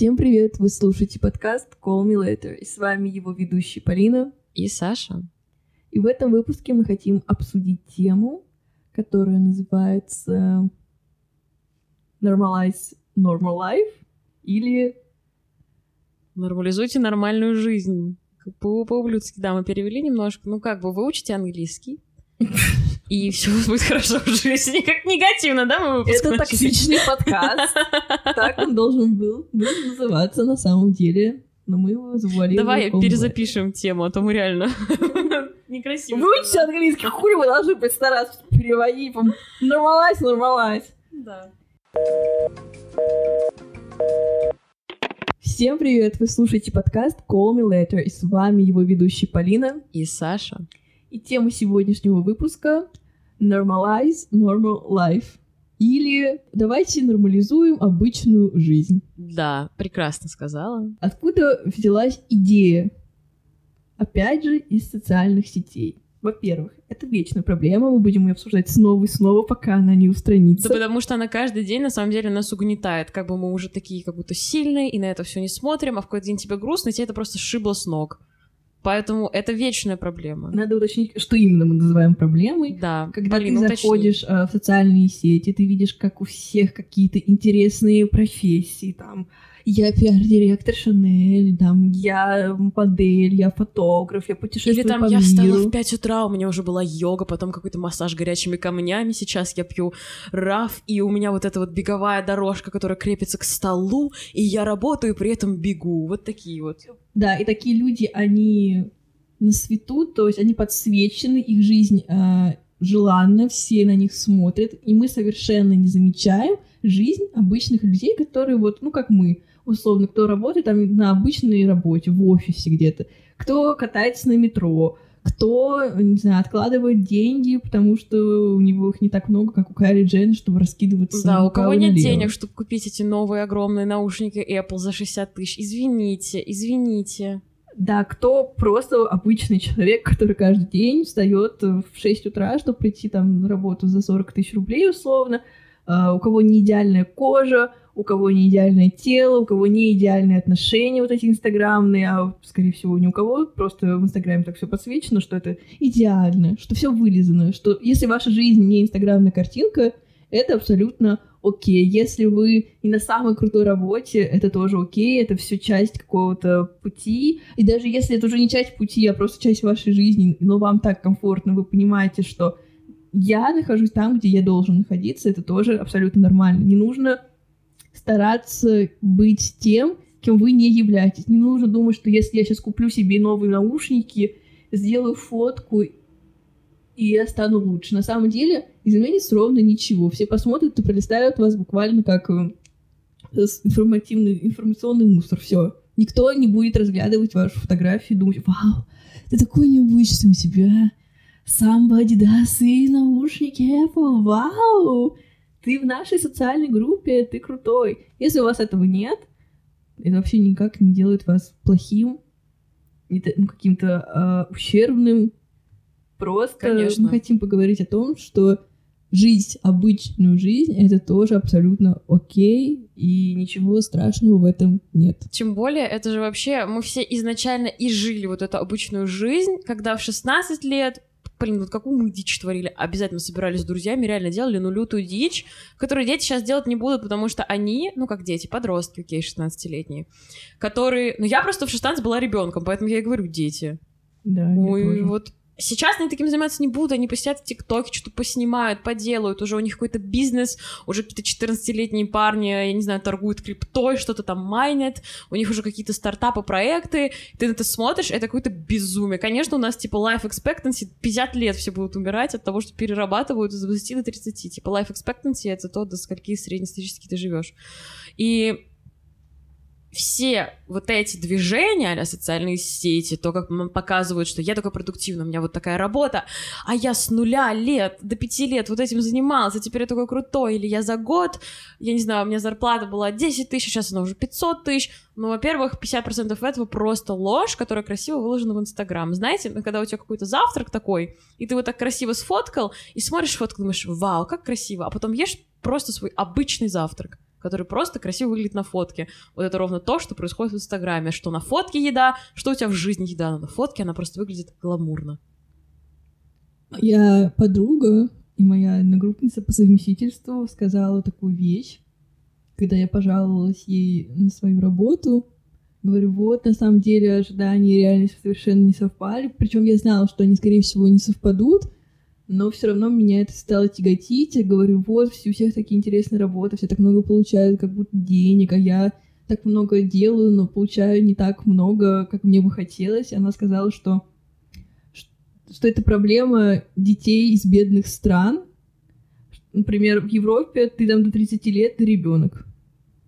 Всем привет! Вы слушаете подкаст Call Me Later, и с вами его ведущий Полина и Саша. И в этом выпуске мы хотим обсудить тему, которая называется Normalize Normal Life или Нормализуйте нормальную жизнь. По-ублюдски, да, мы перевели немножко. Ну как бы, выучите английский, и все будет хорошо в жизни. Как негативно, да, мы выпуск Это токсичный подкаст. Так он должен был, был называться на самом деле. Но мы его завалили. Давай перезапишем тему, а то мы реально некрасиво. Выучите английский, хуй вы должны постараться переводить. Нормалась, нормалась. Да. Всем привет! Вы слушаете подкаст Call Me Later, и с вами его ведущий Полина и Саша. И тема сегодняшнего выпуска Normalize Normal Life. Или давайте нормализуем обычную жизнь. Да, прекрасно сказала. Откуда взялась идея? Опять же, из социальных сетей. Во-первых, это вечная проблема, мы будем ее обсуждать снова и снова, пока она не устранится. Да потому что она каждый день, на самом деле, нас угнетает. Как бы мы уже такие, как будто сильные, и на это все не смотрим, а в какой-то день тебе грустно, и тебе это просто шибло с ног. Поэтому это вечная проблема. Надо уточнить, что именно мы называем проблемой. Да. Когда Полина, ты заходишь уточни. в социальные сети, ты видишь, как у всех какие-то интересные профессии, там, я пиар-директор Шанель, там, я модель, я фотограф, я путешествую Или там по я миру. встала в 5 утра, у меня уже была йога, потом какой-то массаж горячими камнями, сейчас я пью раф, и у меня вот эта вот беговая дорожка, которая крепится к столу, и я работаю, и при этом бегу. Вот такие вот. Да, и такие люди, они на свету, то есть они подсвечены, их жизнь э, желанна, все на них смотрят, и мы совершенно не замечаем жизнь обычных людей, которые вот, ну, как мы, условно, кто работает там на обычной работе, в офисе где-то, кто катается на метро, кто, не знаю, откладывает деньги, потому что у него их не так много, как у Кайли Джен, чтобы раскидываться. Да, у кого нет налево. денег, чтобы купить эти новые огромные наушники Apple за 60 тысяч. Извините, извините. Да, кто просто обычный человек, который каждый день встает в 6 утра, чтобы прийти там на работу за 40 тысяч рублей условно, Uh, у кого не идеальная кожа, у кого не идеальное тело, у кого не идеальные отношения вот эти инстаграмные, а скорее всего ни у кого, просто в инстаграме так все подсвечено, что это идеально, что все вылизано, что если ваша жизнь не инстаграмная картинка, это абсолютно окей. Если вы не на самой крутой работе, это тоже окей, это все часть какого-то пути. И даже если это уже не часть пути, а просто часть вашей жизни, но вам так комфортно, вы понимаете, что я нахожусь там, где я должен находиться, это тоже абсолютно нормально. Не нужно стараться быть тем, кем вы не являетесь. Не нужно думать, что если я сейчас куплю себе новые наушники, сделаю фотку, и я стану лучше. На самом деле изменится ровно ничего. Все посмотрят и пролистают вас буквально как э, информативный, информационный мусор. Все. Никто не будет разглядывать вашу фотографию и думать, вау, ты такой необычный у тебя. Самбо, Adidas и наушники Apple, вау! Ты в нашей социальной группе, ты крутой. Если у вас этого нет, это вообще никак не делает вас плохим, ну, каким-то э, ущербным. Просто Конечно. мы хотим поговорить о том, что жить обычную жизнь это тоже абсолютно окей, и ничего страшного в этом нет. Тем более, это же вообще, мы все изначально и жили вот эту обычную жизнь, когда в 16 лет блин, вот какую мы дичь творили. Обязательно собирались с друзьями, реально делали, ну, лютую дичь, которую дети сейчас делать не будут, потому что они, ну, как дети, подростки, окей, 16-летние, которые... Ну, я просто в 16 была ребенком, поэтому я и говорю дети. Да, Ой, вот Сейчас они таким заниматься не будут, они посидят в ТикТоке, что-то поснимают, поделают, уже у них какой-то бизнес, уже какие-то 14-летние парни, я не знаю, торгуют криптой, что-то там майнят, у них уже какие-то стартапы, проекты, ты на это смотришь, это какое-то безумие. Конечно, у нас, типа, life expectancy 50 лет все будут умирать от того, что перерабатывают с 20 до 30. Типа, life expectancy — это то, до скольки среднестатистически ты живешь. И все вот эти движения, а социальные сети, то, как показывают, что я только продуктивна, у меня вот такая работа, а я с нуля лет до пяти лет вот этим занимался, теперь я такой крутой, или я за год, я не знаю, у меня зарплата была 10 тысяч, сейчас она уже 500 тысяч, ну, во-первых, 50% этого просто ложь, которая красиво выложена в Инстаграм. Знаете, когда у тебя какой-то завтрак такой, и ты вот так красиво сфоткал, и смотришь фотку, думаешь, вау, как красиво, а потом ешь просто свой обычный завтрак который просто красиво выглядит на фотке. Вот это ровно то, что происходит в Инстаграме, что на фотке еда, что у тебя в жизни еда, но на фотке она просто выглядит гламурно. Я подруга и моя одногруппница по совместительству сказала такую вещь, когда я пожаловалась ей на свою работу, говорю, вот, на самом деле ожидания и реальность совершенно не совпали, причем я знала, что они, скорее всего, не совпадут, но все равно меня это стало тяготить. Я говорю, вот, у всех такие интересные работы, все так много получают, как будто денег, а я так много делаю, но получаю не так много, как мне бы хотелось. Она сказала, что, что это проблема детей из бедных стран. Например, в Европе ты там до 30 лет, ты ребенок.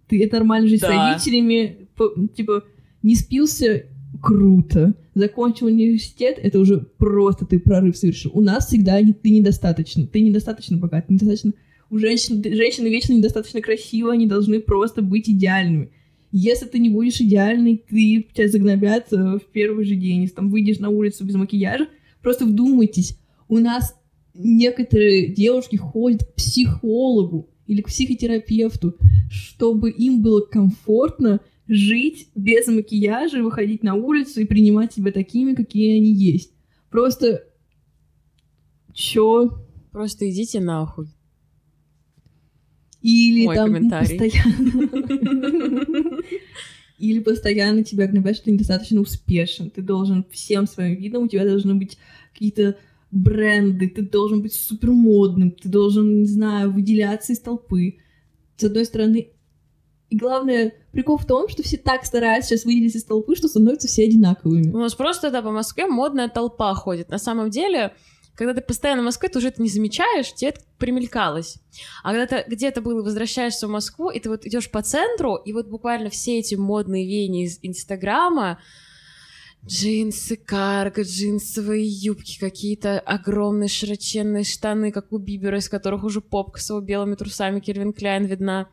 Ты это нормально жить да. с родителями, типа, не спился круто. Закончил университет, это уже просто ты прорыв совершил. У нас всегда не, ты недостаточно. Ты недостаточно богат, недостаточно... У женщин, женщины вечно недостаточно красивы, они должны просто быть идеальными. Если ты не будешь идеальной, ты тебя загнобят э, в первый же день. Если там выйдешь на улицу без макияжа, просто вдумайтесь. У нас некоторые девушки ходят к психологу или к психотерапевту, чтобы им было комфортно жить без макияжа, выходить на улицу и принимать себя такими, какие они есть. Просто... Чё? Просто идите нахуй. Или Мой там постоянно... Или постоянно тебя гнобят, что ты недостаточно успешен. Ты должен всем своим видом, у тебя должны быть какие-то бренды, ты должен быть супер модным, ты должен, не знаю, выделяться из толпы. С одной стороны, и главное, прикол в том, что все так стараются сейчас выделиться из толпы, что становятся все одинаковыми. У нас просто, да, по Москве модная толпа ходит. На самом деле, когда ты постоянно в Москве, ты уже это не замечаешь, тебе это примелькалось. А когда ты где-то был и возвращаешься в Москву, и ты вот идешь по центру, и вот буквально все эти модные веяния из Инстаграма, джинсы, карго, джинсовые юбки, какие-то огромные широченные штаны, как у Бибера, из которых уже попка с его белыми трусами Кельвин Кляйн видна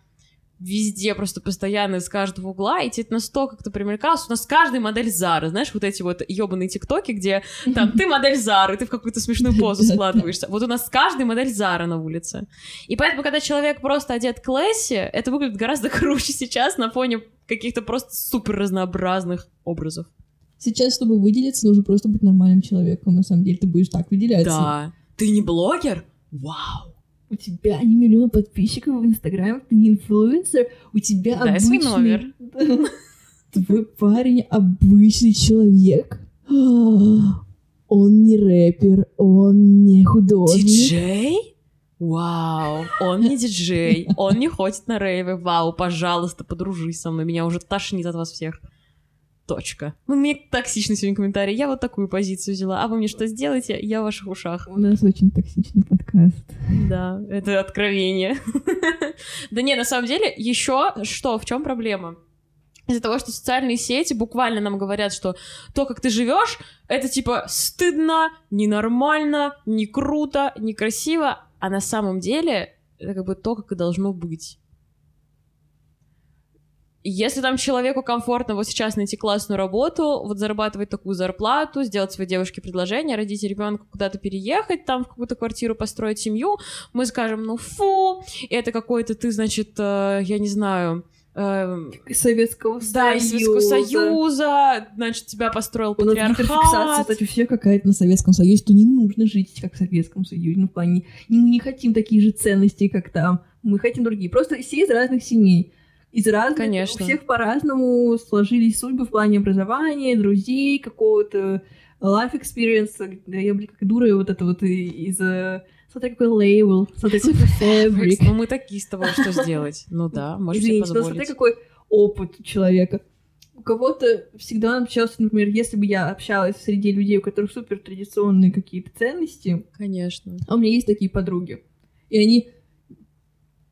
везде просто постоянно из каждого угла, и тебе это настолько как-то примелькалось. У нас каждая модель Зары, знаешь, вот эти вот ебаные тиктоки, где там ты модель Зары, ты в какую-то смешную позу складываешься. Вот у нас каждая модель Зары на улице. И поэтому, когда человек просто одет классе, это выглядит гораздо круче сейчас на фоне каких-то просто супер разнообразных образов. Сейчас, чтобы выделиться, нужно просто быть нормальным человеком. На самом деле, ты будешь так выделяться. Да. Ты не блогер? Вау у тебя не миллион подписчиков в Инстаграме, ты не инфлюенсер, у тебя Дай обычный... свой номер. Твой парень обычный человек. Он не рэпер, он не художник. Диджей? Вау, он не диджей, он не ходит на рейвы. Вау, пожалуйста, подружись со мной, меня уже тошнит от вас всех. Точка. Ну, мне токсичный сегодня комментарий. Я вот такую позицию взяла. А вы мне что сделаете? Я в ваших ушах. У нас очень токсичный подкаст. Да, это откровение. Да не, на самом деле, еще что, в чем проблема? Из-за того, что социальные сети буквально нам говорят, что то, как ты живешь, это типа стыдно, ненормально, не круто, некрасиво, а на самом деле это как бы то, как и должно быть. Если там человеку комфортно вот сейчас найти классную работу, вот зарабатывать такую зарплату, сделать своей девушке предложение, родить ребенка, куда-то переехать, там в какую-то квартиру построить семью, мы скажем, ну фу, это какой-то ты, значит, э, я не знаю, э, Советского да, Союза. Советского Союза, значит, тебя построил патриархат. У нас кстати, все какая-то на Советском Союзе, что не нужно жить как в Советском Союзе, ну, в плане, мы не хотим такие же ценности, как там, мы хотим другие, просто все из разных семей из разных, Конечно. у всех по-разному сложились судьбы в плане образования, друзей, какого-то life experience. Да я, блин, как дура, вот это вот из... Э, смотри, какой лейбл, смотри, какой фабрик. Ну, мы такие с тобой, что сделать? Ну да, можешь себе позволить. смотри, какой опыт у человека. У кого-то всегда общался, например, если бы я общалась в среде людей, у которых супер традиционные какие-то ценности. Конечно. А у меня есть такие подруги. И они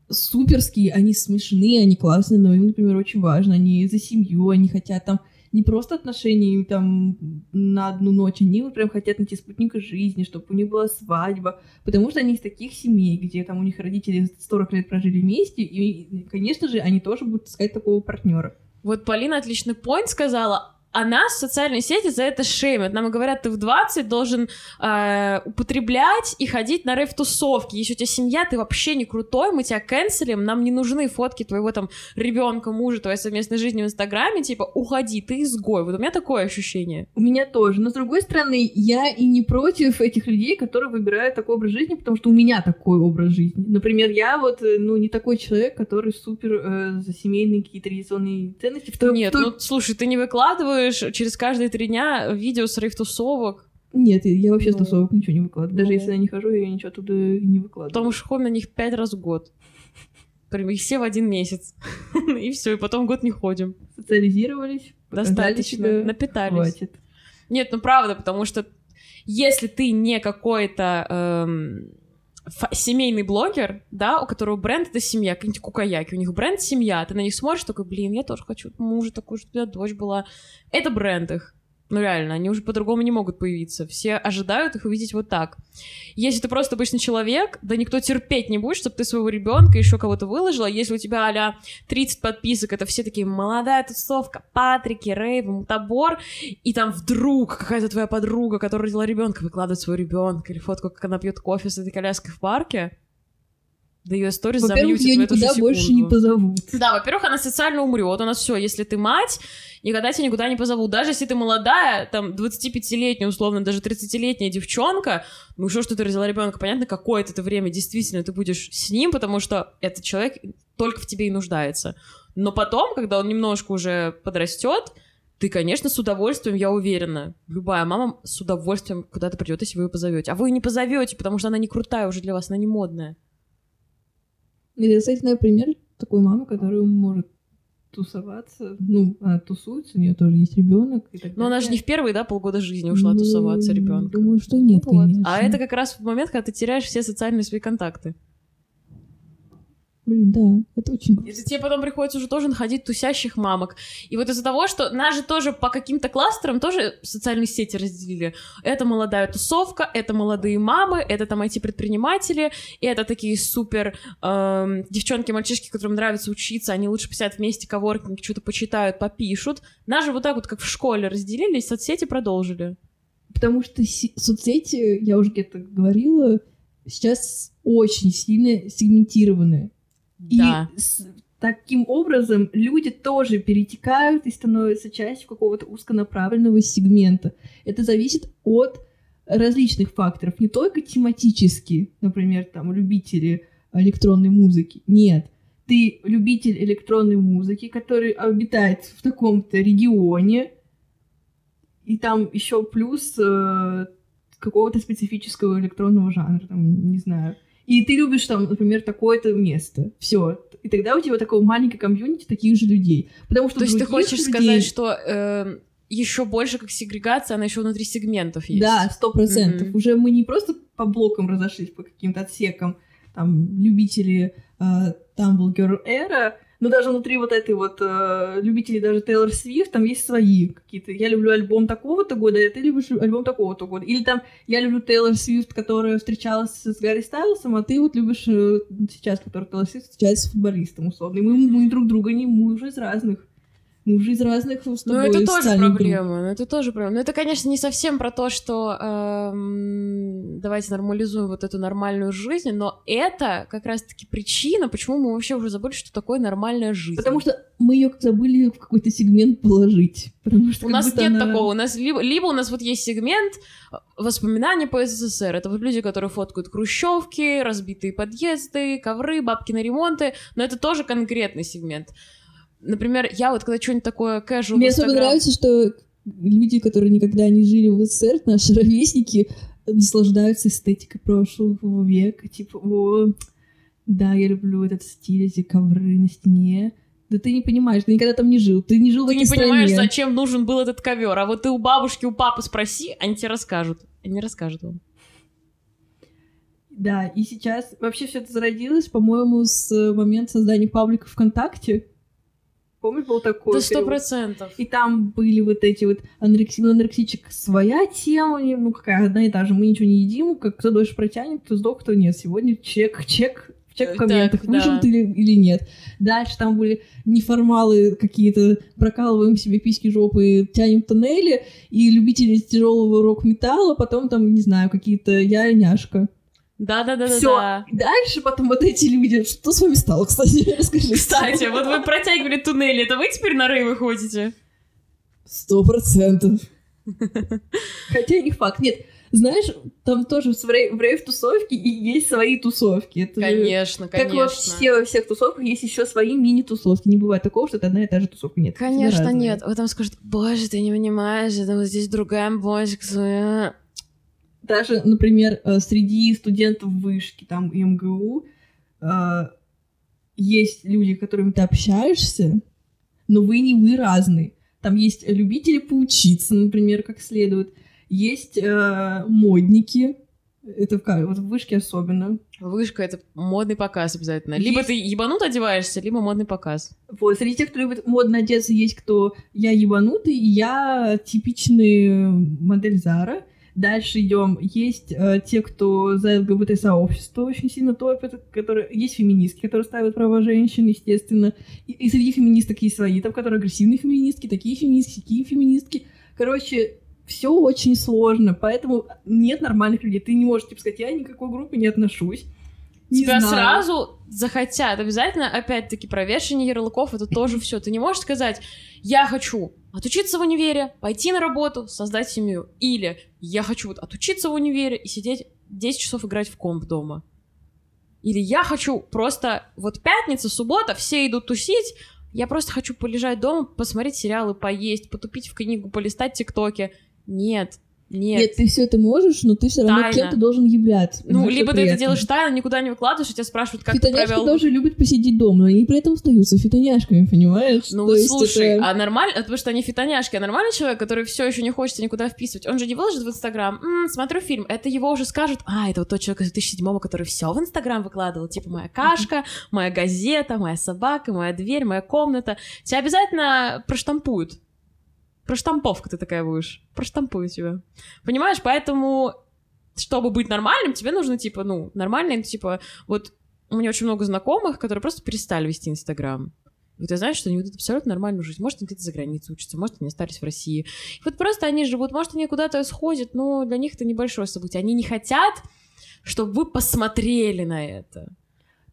суперские, они смешные, они классные, но им, например, очень важно, они за семью, они хотят там не просто отношения там на одну ночь, они вот прям хотят найти спутника жизни, чтобы у них была свадьба, потому что они из таких семей, где там у них родители 40 лет прожили вместе, и, конечно же, они тоже будут искать такого партнера. Вот Полина отличный point сказала, а нас социальные сети за это шеймят. Нам говорят, ты в 20 должен э, употреблять и ходить на рейв-тусовки. Если у тебя семья, ты вообще не крутой, мы тебя канцелим, нам не нужны фотки твоего там ребенка, мужа, твоей совместной жизни в Инстаграме, типа, уходи, ты изгой. Вот у меня такое ощущение. У меня тоже. Но с другой стороны, я и не против этих людей, которые выбирают такой образ жизни, потому что у меня такой образ жизни. Например, я вот, э, ну, не такой человек, который супер э, за семейные какие-то традиционные ценности. В той, Нет, в той... ну слушай, ты не выкладываешь через каждые три дня видео с рейв-тусовок. Нет, я вообще Ну. с тусовок ничего не выкладываю. Даже Ну. если я не хожу, я ничего оттуда и не выкладываю. Потому что ходим на них пять раз в год. Прям их все в один месяц. И все, и потом год не ходим. Социализировались, Достаточно. себя, Напитались. хватит. Нет, ну правда, потому что если ты не какой-то эм, семейный блогер, да, у которого бренд это семья, какие-нибудь кукаяки, у них бренд семья, ты на них смотришь такой, блин, я тоже хочу мужа такой, чтобы у меня дочь была. Это бренд их. Ну реально, они уже по-другому не могут появиться. Все ожидают их увидеть вот так. Если ты просто обычный человек, да никто терпеть не будет, чтобы ты своего ребенка еще кого-то выложила. Если у тебя а 30 подписок, это все такие молодая тусовка, Патрики, Рейв, Мутабор, и там вдруг какая-то твоя подруга, которая родила ребенка, выкладывает своего ребенка или фотку, как она пьет кофе с этой коляской в парке. Да ее сторис Во-первых, ее в эту же никуда больше не секунду. позовут. Да, во-первых, она социально умрет. У нас все, если ты мать, никогда тебя никуда не позовут. Даже если ты молодая, там, 25-летняя, условно, даже 30-летняя девчонка, ну что, что ты родила ребенка, понятно, какое-то это время действительно ты будешь с ним, потому что этот человек только в тебе и нуждается. Но потом, когда он немножко уже подрастет, ты, конечно, с удовольствием, я уверена, любая мама с удовольствием куда-то придет, если вы ее позовете. А вы ее не позовете, потому что она не крутая уже для вас, она не модная. Я, кстати, знаю пример такой мамы, которая может тусоваться. Ну, она тусуется, у нее тоже есть ребенок. Но она же не в первые, да, полгода жизни ушла тусоваться ребенком. Ну, Думаю, что нет, Вот. конечно. А это как раз в момент, когда ты теряешь все социальные свои контакты. Блин, да, это очень И тебе потом приходится уже тоже находить тусящих мамок. И вот из-за того, что нас же тоже по каким-то кластерам тоже социальные сети разделили. Это молодая тусовка, это молодые мамы, это там IT-предприниматели, и это такие супер эм, девчонки, мальчишки, которым нравится учиться, они лучше посидят вместе, коворкинг, что-то почитают, попишут. Нас же вот так вот, как в школе, разделили, и соцсети продолжили. Потому что соцсети, я уже где-то говорила, сейчас очень сильно сегментированы. И Да. с- таким образом люди тоже перетекают и становятся частью какого-то узконаправленного сегмента. Это зависит от различных факторов, не только тематически, например, там любители электронной музыки. Нет, ты любитель электронной музыки, который обитает в таком-то регионе, и там еще плюс э, какого-то специфического электронного жанра, там, не знаю. И ты любишь там, например, такое-то место. Все. И тогда у тебя такое маленькое комьюнити таких же людей. Потому что То есть ты хочешь людей- сказать, что еще больше как сегрегация, она еще внутри сегментов есть? Да, сто процентов. Мгм. Уже мы не просто по блокам разошлись, по каким-то отсекам, там, любители э, Tumble Girl Era, но даже внутри вот этой вот э, любителей даже Тейлор Свифт, там есть свои какие-то. Я люблю альбом такого-то года, а ты любишь альбом такого-то года. Или там я люблю Тейлор Свифт, которая встречалась с Гарри Стайлсом, а ты вот любишь э, сейчас, который Тейлор Свифт встречается с футболистом, условно. И мы, мы друг друга не, мы уже из разных. Мы уже из разных с Ну, это тоже проблема. Ну, это тоже проблема. Но это, конечно, не совсем про то, что эм, давайте нормализуем вот эту нормальную жизнь, но это как раз-таки причина, почему мы вообще уже забыли, что такое нормальная жизнь. Потому что мы ее забыли в какой-то сегмент положить. Потому что У нас нет она- такого. У нас либо, либо у нас вот есть сегмент э, воспоминания по СССР. Это вот люди, которые фоткают хрущевки, разбитые подъезды, ковры, бабки на ремонты. Но это тоже конкретный сегмент. Например, я вот когда что-нибудь такое casual Мне в особо нравится, что люди, которые никогда не жили в СССР, наши ровесники, наслаждаются эстетикой прошлого века. Типа, о, да, я люблю этот стиль, эти ковры на стене. Да ты не понимаешь, ты никогда там не жил. Ты не жил в Ты этой не понимаешь, стране. зачем нужен был этот ковер. А вот ты у бабушки, у папы спроси, они тебе расскажут. Они расскажут вам. Да, и сейчас вообще все это зародилось, по-моему, с момента создания паблика ВКонтакте. Помнишь, был такой Да сто процентов. И там были вот эти вот анорекси... анорексичек своя тема, ну какая одна и та же. Мы ничего не едим, как кто дольше протянет, кто сдох, кто нет. Сегодня чек, чек, Чек в комментах, так, выжил да. ты или, или нет. Дальше там были неформалы какие-то, прокалываем себе письки, жопы, тянем тоннели, и любители тяжелого рок-металла, потом там, не знаю, какие-то я няшка. Да-да-да-да-да. Все. Дальше потом вот эти люди. Что с вами стало, кстати? Расскажи. Кстати, вот вы протягивали туннели, это вы теперь на рейвы ходите? Сто процентов. Хотя не факт. Нет, знаешь, там тоже в рей- в рейв-тусовке и есть свои тусовки. Это Конечно, Как конечно. все, во всех тусовках есть еще свои мини-тусовки. Не бывает такого, что это одна и та же тусовка. Нет. Конечно, нет. Вы там скажете, боже, ты не понимаешь, это вот здесь другая музыка. Своя». Даже, например, э, среди студентов вышки, там, МГУ, э, есть люди, с которыми ты общаешься, но вы не вы разные. Там есть любители поучиться, например, как следует. Есть э, модники. Это в, вот в вышке особенно. Вышка — это модный показ обязательно. Либо Есть- ты ебанут одеваешься, либо модный показ. Вот, среди тех, кто любит модно одеться, есть кто я ебанутый, и я типичный модель Зара. Дальше идем. Есть э, те, кто за ЛГБТ-сообщество очень сильно топят, которые... есть феминистки, которые ставят права женщин, естественно. И, и среди феминисток есть свои, там, которые агрессивные феминистки, такие феминистки, такие феминистки. Короче, все очень сложно, поэтому нет нормальных людей. Ты не можешь типа, сказать, я ни к какой группе не отношусь. Не Тебя знаю. сразу захотят. Обязательно, опять-таки, про вешание ярлыков это тоже все. Ты не можешь сказать, я хочу отучиться в универе, пойти на работу, создать семью. Или я хочу вот отучиться в универе и сидеть 10 часов играть в комп дома. Или я хочу просто... Вот пятница, суббота, все идут тусить, я просто хочу полежать дома, посмотреть сериалы, поесть, потупить в книгу, полистать тиктоки. Нет, нет. Нет, ты все это можешь, но ты все равно Тайна. кем-то должен являться. ну, либо ты это делаешь тайно, никуда не выкладываешь, и тебя спрашивают, как ты Фитоняшки провел тоже любят посидеть дома, но они при этом остаются фитоняшками, понимаешь? Ну, есть слушай, это- а нормально, потому что они фитоняшки, а нормальный человек, который все еще не хочется никуда вписывать, он же не выложит в Инстаграм, «М, смотрю фильм, это его уже скажут, а, это вот тот человек из 2007 который все в Инстаграм выкладывал, типа моя кашка, моя газета, моя собака, моя дверь, моя комната. Тебя обязательно проштампуют. Проштамповка ты такая будешь. Проштампуют тебя. Понимаешь, поэтому, чтобы быть нормальным, тебе нужно, типа, ну, нормально, типа, вот у меня очень много знакомых, которые просто перестали вести Инстаграм. Вот я знаю, что они ведут абсолютно нормальную жизнь. Может, они где-то за границей учатся, может, они остались в России. И вот просто они живут, может, они куда-то сходят, но для них это небольшое событие. Они не хотят, чтобы вы посмотрели на это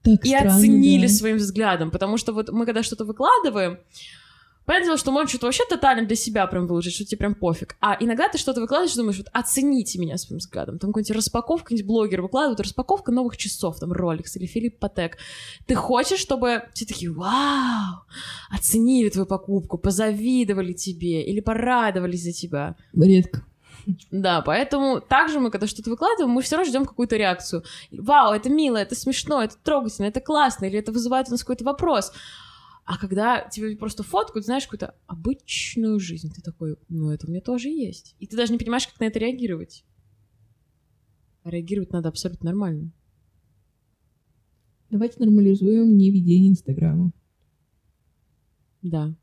так и странно, оценили да. своим взглядом. Потому что вот мы когда что-то выкладываем, понятное дело, что можем что-то вообще тотально для себя прям выложить, что тебе прям пофиг. А иногда ты что-то выкладываешь, думаешь, вот оцените меня своим взглядом. Там какой-нибудь распаковка, какие-нибудь блогеры выкладывают, распаковка новых часов, там, Rolex или Филипп Патек. Ты хочешь, чтобы все такие, вау, оценили твою покупку, позавидовали тебе или порадовались за тебя. Редко. Да, поэтому также мы, когда что-то выкладываем, мы все равно ждем какую-то реакцию. Вау, это мило, это смешно, это трогательно, это классно, или это вызывает у нас какой-то вопрос. А когда тебе просто фоткают, знаешь, какую-то обычную жизнь, ты такой, ну это у меня тоже есть. И ты даже не понимаешь, как на это реагировать. А реагировать надо абсолютно нормально. Давайте нормализуем не ведение Инстаграма. Да.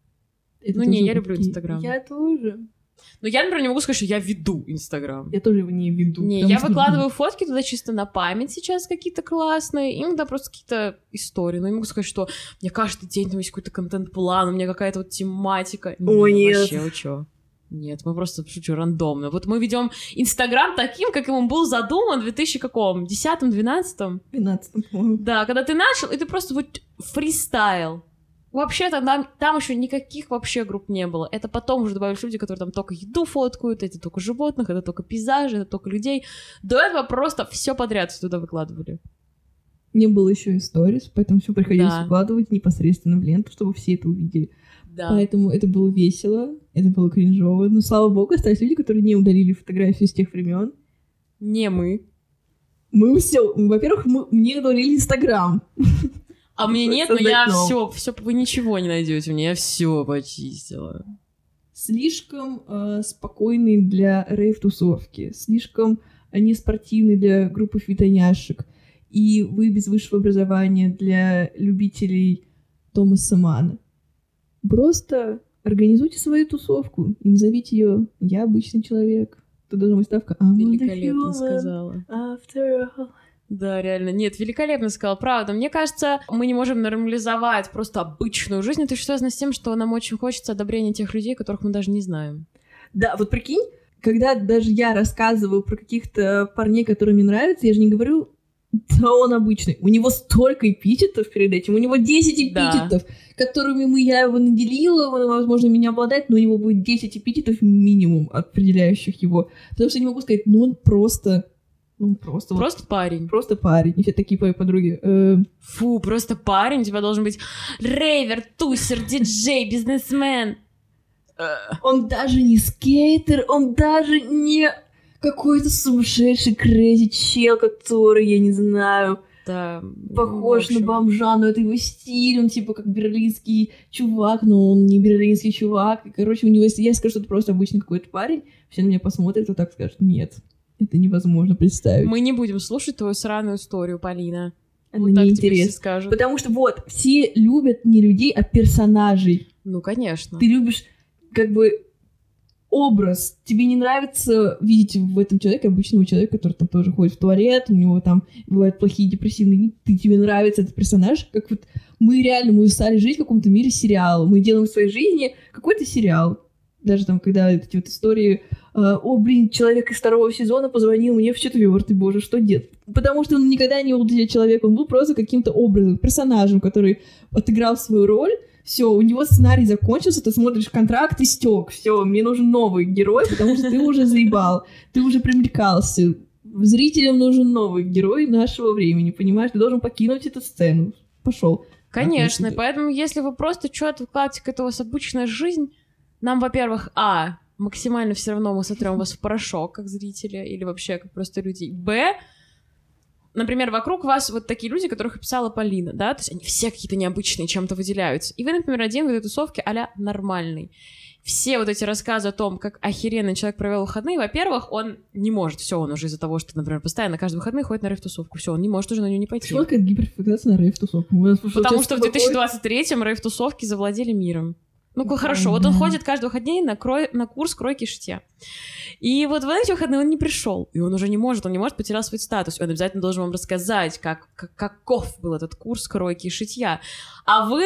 Это Ну не, я люблю Инстаграм. Я тоже. Но я, например, не могу сказать, что я веду Инстаграм. Я тоже его не веду. Не, я что- выкладываю фотки туда чисто на память сейчас какие-то классные, иногда просто какие-то истории. Но я могу сказать, что у меня каждый день там есть какой-то контент-план, у меня какая-то вот тематика. О, Не, нет. Вообще, вы чё? Нет, мы просто шучу рандомно. Вот мы ведем Инстаграм таким, каким он был задуман в 2000 каком? 10-12? 12 по-моему. Да, когда ты начал, и ты просто вот фристайл. Вообще-то там, там еще никаких вообще групп не было. Это потом уже добавились люди, которые там только еду фоткают, это только животных, это только пейзажи, это только людей. До этого просто все подряд туда выкладывали. Не было еще и сторис, поэтому все приходилось Да. выкладывать непосредственно в ленту, чтобы все это увидели. Да. Поэтому это было весело, это было кринжово. Но слава богу, остались люди, которые не удалили фотографии с тех времен. Не мы. Мы все, во-первых, мы, мне удалили Инстаграм. А мне нет, но я все, все, вы ничего не найдете мне, я все почистила. Слишком э, спокойный для рейв-тусовки, слишком э, неспортивный для группы фитоняшек. И вы без высшего образования для любителей Томаса Мана. Просто организуйте свою тусовку и назовите ее «Я обычный человек». Тут должна быть ставка «I'm the Великолепно сказала. after all Да, реально. Нет, великолепно сказал, правда. Мне кажется, мы не можем нормализовать просто обычную жизнь. Это связано с тем, что нам очень хочется одобрения тех людей, которых мы даже не знаем. Да, вот прикинь, когда даже я рассказываю про каких-то парней, которые мне нравятся, я же не говорю, да он обычный. У него столько эпитетов перед этим, у него 10 эпитетов, да. которыми мы, я его наделила, он, возможно, меня обладает, но у него будет 10 эпитетов минимум, определяющих его. Потому что я не могу сказать, ну он просто ну, просто... Просто вот, парень. Просто парень. И все такие мои подруги. Э... Фу, просто парень. У тебя должен быть рейвер, тусер, диджей, бизнесмен. Он даже не скейтер, он даже не какой-то сумасшедший крэзи чел, который, я не знаю, да, похож на бомжа, но это его стиль, он типа как берлинский чувак, но он не берлинский чувак. И, короче, у него, если я скажу, что это просто обычный какой-то парень, все на меня посмотрят и так скажут, нет, это невозможно представить. Мы не будем слушать твою сраную историю, Полина. Она вот неинтересна. Потому что вот, все любят не людей, а персонажей. Ну, конечно. Ты любишь как бы образ. Тебе не нравится видеть в этом человеке обычного человека, который там тоже ходит в туалет, у него там бывают плохие депрессивные дни, ты, тебе нравится этот персонаж, как вот мы реально, мы стали жить в каком-то мире сериала, мы делаем в своей жизни какой-то сериал. Даже там, когда эти вот истории, о, блин, человек из второго сезона позвонил мне в четвертый, боже, что делать? Потому что он никогда не был для человека, он был просто каким-то образом, персонажем, который отыграл свою роль, все, у него сценарий закончился, ты смотришь контракт и стек, все, мне нужен новый герой, потому что ты уже заебал, ты уже примелькался. Зрителям нужен новый герой нашего времени, понимаешь? Ты должен покинуть эту сцену. Пошел. Конечно, поэтому если вы просто что-то вкладываете, это у вас обычная жизнь, нам, во-первых, а, максимально все равно мы сотрем вас в порошок, как зрители, или вообще как просто люди. Б, например, вокруг вас вот такие люди, которых описала Полина, да, то есть они все какие-то необычные, чем-то выделяются. И вы, например, один в этой тусовке а нормальный. Все вот эти рассказы о том, как охеренно человек провел выходные, во-первых, он не может, все, он уже из-за того, что, например, постоянно каждый выходный ходит на рейв-тусовку, все, он не может уже на нее не пойти. Почему такая гиперфиксация на рейв-тусовку? Потому что в 2023-м рейв-тусовки завладели миром. Ну, хорошо, вот он ходит каждый выходный на, крой, на курс кройки шитья. И вот в эти выходные он не пришел, и он уже не может, он не может, потерял свой статус. Он обязательно должен вам рассказать, как, как, каков был этот курс кройки и шитья. А вы,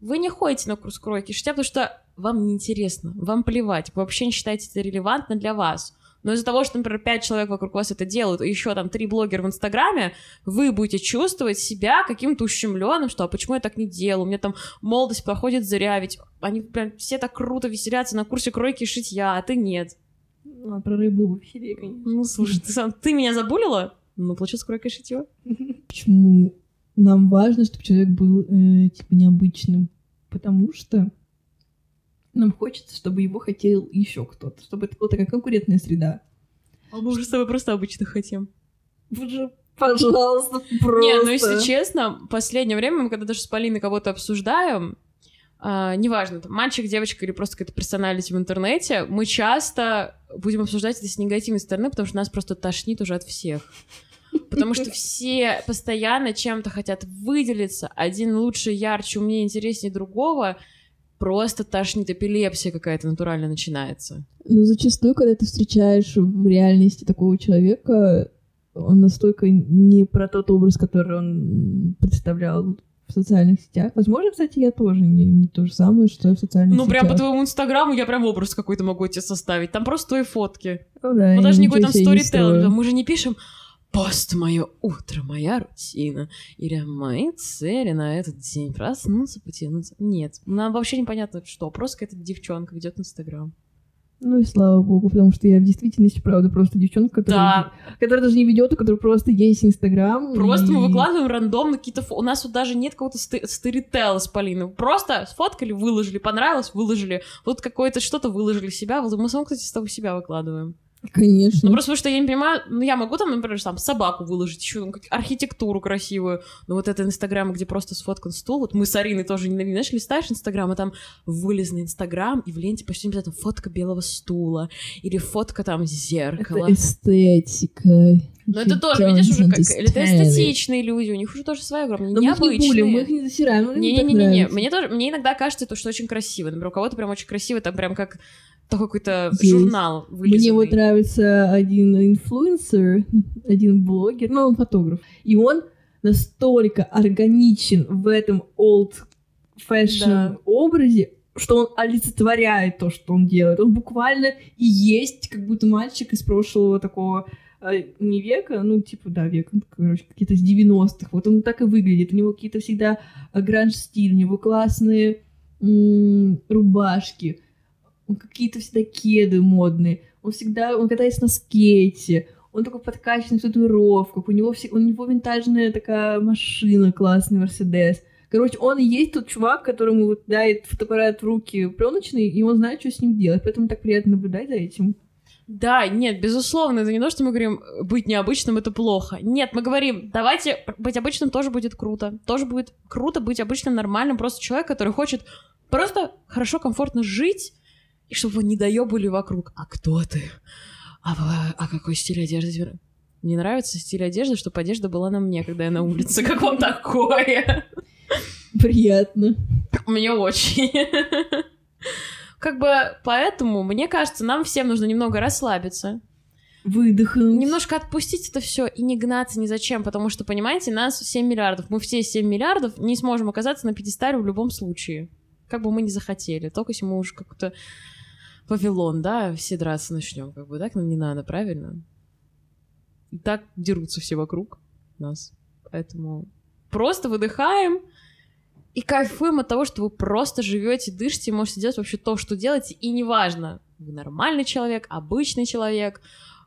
вы не ходите на курс кройки и шитья, потому что вам неинтересно, вам плевать, вы вообще не считаете это релевантно для вас. Но из-за того, что, например, пять человек вокруг вас это делают, и еще там три блогера в Инстаграме, вы будете чувствовать себя каким-то ущемленным, что а почему я так не делаю? У меня там молодость проходит зря, ведь они прям все так круто веселятся на курсе кройки и шитья, а ты нет. Ну, а про рыбу веселее, конечно. Ну, слушай, ты, сам, ты меня забулила? Ну, получилось кройка и шитье. Почему нам важно, чтобы человек был, э, типа, необычным? Потому что нам хочется, чтобы его хотел еще кто-то, чтобы это была такая конкурентная среда. А мы уже с тобой просто обычно хотим. Уже, пожалуйста, просто. Не, ну если честно, в последнее время мы когда даже с Полиной кого-то обсуждаем, Uh, неважно, там, мальчик, девочка или просто какая-то персоналити в интернете, мы часто будем обсуждать это с негативной стороны, потому что нас просто тошнит уже от всех. Потому что все постоянно чем-то хотят выделиться, один лучше, ярче, умнее, интереснее другого, просто тошнит, эпилепсия какая-то натурально начинается. Ну, зачастую, когда ты встречаешь в реальности такого человека, он настолько не про тот образ, который он представлял в социальных сетях. Возможно, кстати, я тоже не, не то же самое, что в социальных ну, сетях. Ну, прям по твоему инстаграму я прям образ какой-то могу тебе составить. Там просто твои фотки. Ну, да, ну даже никакой там сторителлинг. Мы же не пишем Пост мое утро, моя рутина. Или мои цели на этот день. Проснуться, потянуться. Нет, нам вообще непонятно, что. Просто какая-то девчонка ведет Инстаграм. Ну и слава богу, потому что я в действительности, правда, просто девчонка, которая, да. которая даже не ведет, у которой просто есть Инстаграм. Просто и... мы выкладываем рандомно какие-то... Фо... У нас вот даже нет какого-то ст... старитела с Полиной. Просто сфоткали, выложили, понравилось, выложили. Вот какое-то что-то выложили себя. Мы сам, кстати, с тобой себя выкладываем. Конечно. Ну, просто потому что я не понимаю, ну, я могу там, например, там собаку выложить, еще архитектуру красивую, но вот это Инстаграм, где просто сфоткан стул, вот мы с Ариной тоже, не знаешь, листаешь Инстаграм, а там вылезный Инстаграм, и в ленте почти обязательно фотка белого стула, или фотка там зеркала. Это эстетика. Но это тоже, видишь, уже как... Это эстетичные люди, у них уже тоже своя огромная, Но необычные. мы их не булим, мы их не засираем, Не-не-не, мне тоже, мне иногда кажется, то, что очень красиво. Например, у кого-то прям очень красиво, там прям как такой какой-то журнал Мне вот вылизанный. нравится один инфлюенсер, один блогер, ну, он фотограф, и он настолько органичен в этом old fashion Да. образе, что он олицетворяет то, что он делает. Он буквально и есть как будто мальчик из прошлого такого не века, ну, типа, да, века, ну, короче, какие-то с 90-х. Вот он так и выглядит. У него какие-то всегда э, гранж-стиль, у него классные рубашки, какие-то всегда кеды модные. Он всегда, он катается на скейте, он такой подкачанный в татуировках, у него, все, у него винтажная такая машина, классный Мерседес. Короче, он и есть тот чувак, которому вот дает фотоаппарат в руки пленочный, и он знает, что с ним делать. Поэтому так приятно наблюдать за этим. Да, нет, безусловно, это не то, что мы говорим, быть необычным — это плохо. Нет, мы говорим, давайте быть обычным тоже будет круто. Тоже будет круто быть обычным, нормальным, просто человек, который хочет просто хорошо, комфортно жить, и чтобы его не доебали вокруг. А кто ты? А, а какой стиль одежды? Мне нравится стиль одежды, чтобы одежда была на мне, когда я на улице. Как вам такое? Приятно. Мне очень. Как бы поэтому, мне кажется, нам всем нужно немного расслабиться, Выдохнуть. немножко отпустить это все и не гнаться ни зачем, потому что, понимаете, нас 7 миллиардов, мы все 7 миллиардов не сможем оказаться на пьедестале в любом случае, как бы мы ни захотели, только если мы уже как-то Вавилон, да, все драться начнем, как бы так нам не надо, правильно? И так дерутся все вокруг нас, поэтому просто выдыхаем и кайфуем от того, что вы просто живете, дышите, можете делать вообще то, что делаете, и неважно, вы нормальный человек, обычный человек,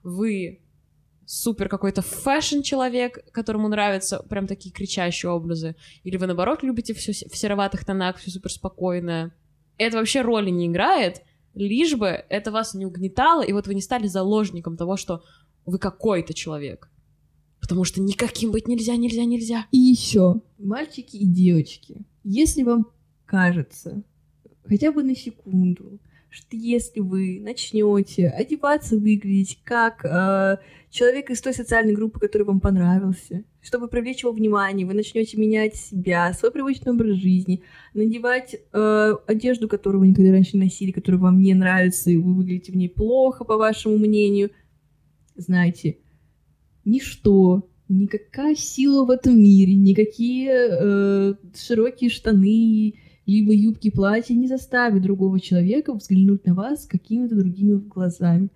вы супер какой-то fashion человек, которому нравятся прям такие кричащие образы, или вы наоборот любите все в сероватых тонах, все супер спокойное. Это вообще роли не играет, лишь бы это вас не угнетало, и вот вы не стали заложником того, что вы какой-то человек. Потому что никаким быть нельзя, нельзя, нельзя. И еще, мальчики и девочки, если вам кажется, хотя бы на секунду, что если вы начнете одеваться, выглядеть как э, человек из той социальной группы, который вам понравился, чтобы привлечь его внимание, вы начнете менять себя, свой привычный образ жизни, надевать э, одежду, которую вы никогда раньше не носили, которая вам не нравится, и вы выглядите в ней плохо, по вашему мнению, знаете, ничто, никакая сила в этом мире, никакие э, широкие штаны, либо юбки платья не заставят другого человека взглянуть на вас какими-то другими глазами.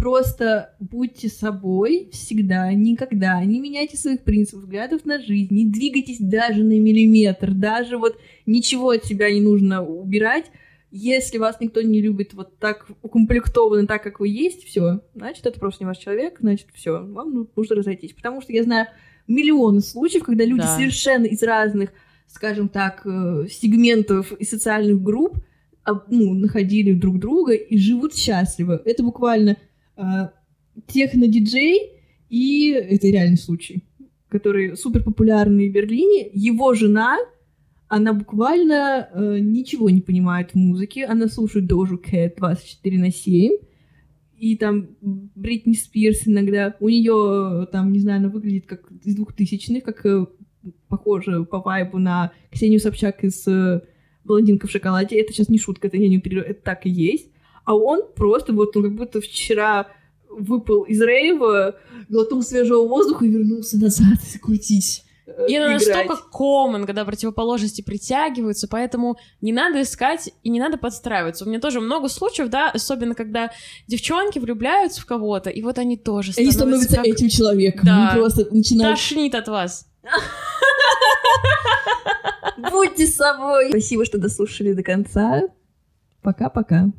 Просто будьте собой всегда, никогда. Не меняйте своих принципов, взглядов на жизнь. Не двигайтесь даже на миллиметр. Даже вот ничего от себя не нужно убирать. Если вас никто не любит вот так укомплектованно, так как вы есть, все, значит, это просто не ваш человек, значит, все, вам ну- нужно разойтись. Потому что я знаю миллионы случаев, когда люди Да. совершенно из разных, скажем так, э, сегментов и социальных групп об- ну, находили друг друга и живут счастливо. Это буквально э, техно-диджей, и это реальный случай, который супер популярный в Берлине. Его жена, она буквально э, ничего не понимает в музыке, она слушает Дожу Кэт 24 на 7, и там Бритни Спирс иногда, у нее там, не знаю, она выглядит как из двухтысячных, как э, похоже по вайбу на Ксению Собчак из э, «Блондинка в шоколаде». Это сейчас не шутка, это я не утрирую, это так и есть. А он просто вот, он как будто вчера выпал из рейва, глотнул свежего воздуха и вернулся назад крутить. Э, И это играть. настолько common, когда противоположности притягиваются, поэтому не надо искать и не надо подстраиваться. У меня тоже много случаев, да, особенно когда девчонки влюбляются в кого-то, и вот они тоже Они становятся, становятся как... этим человеком. Да. Они просто начинают... Тошнит от вас. Будьте собой! Спасибо, что дослушали до конца. Пока-пока.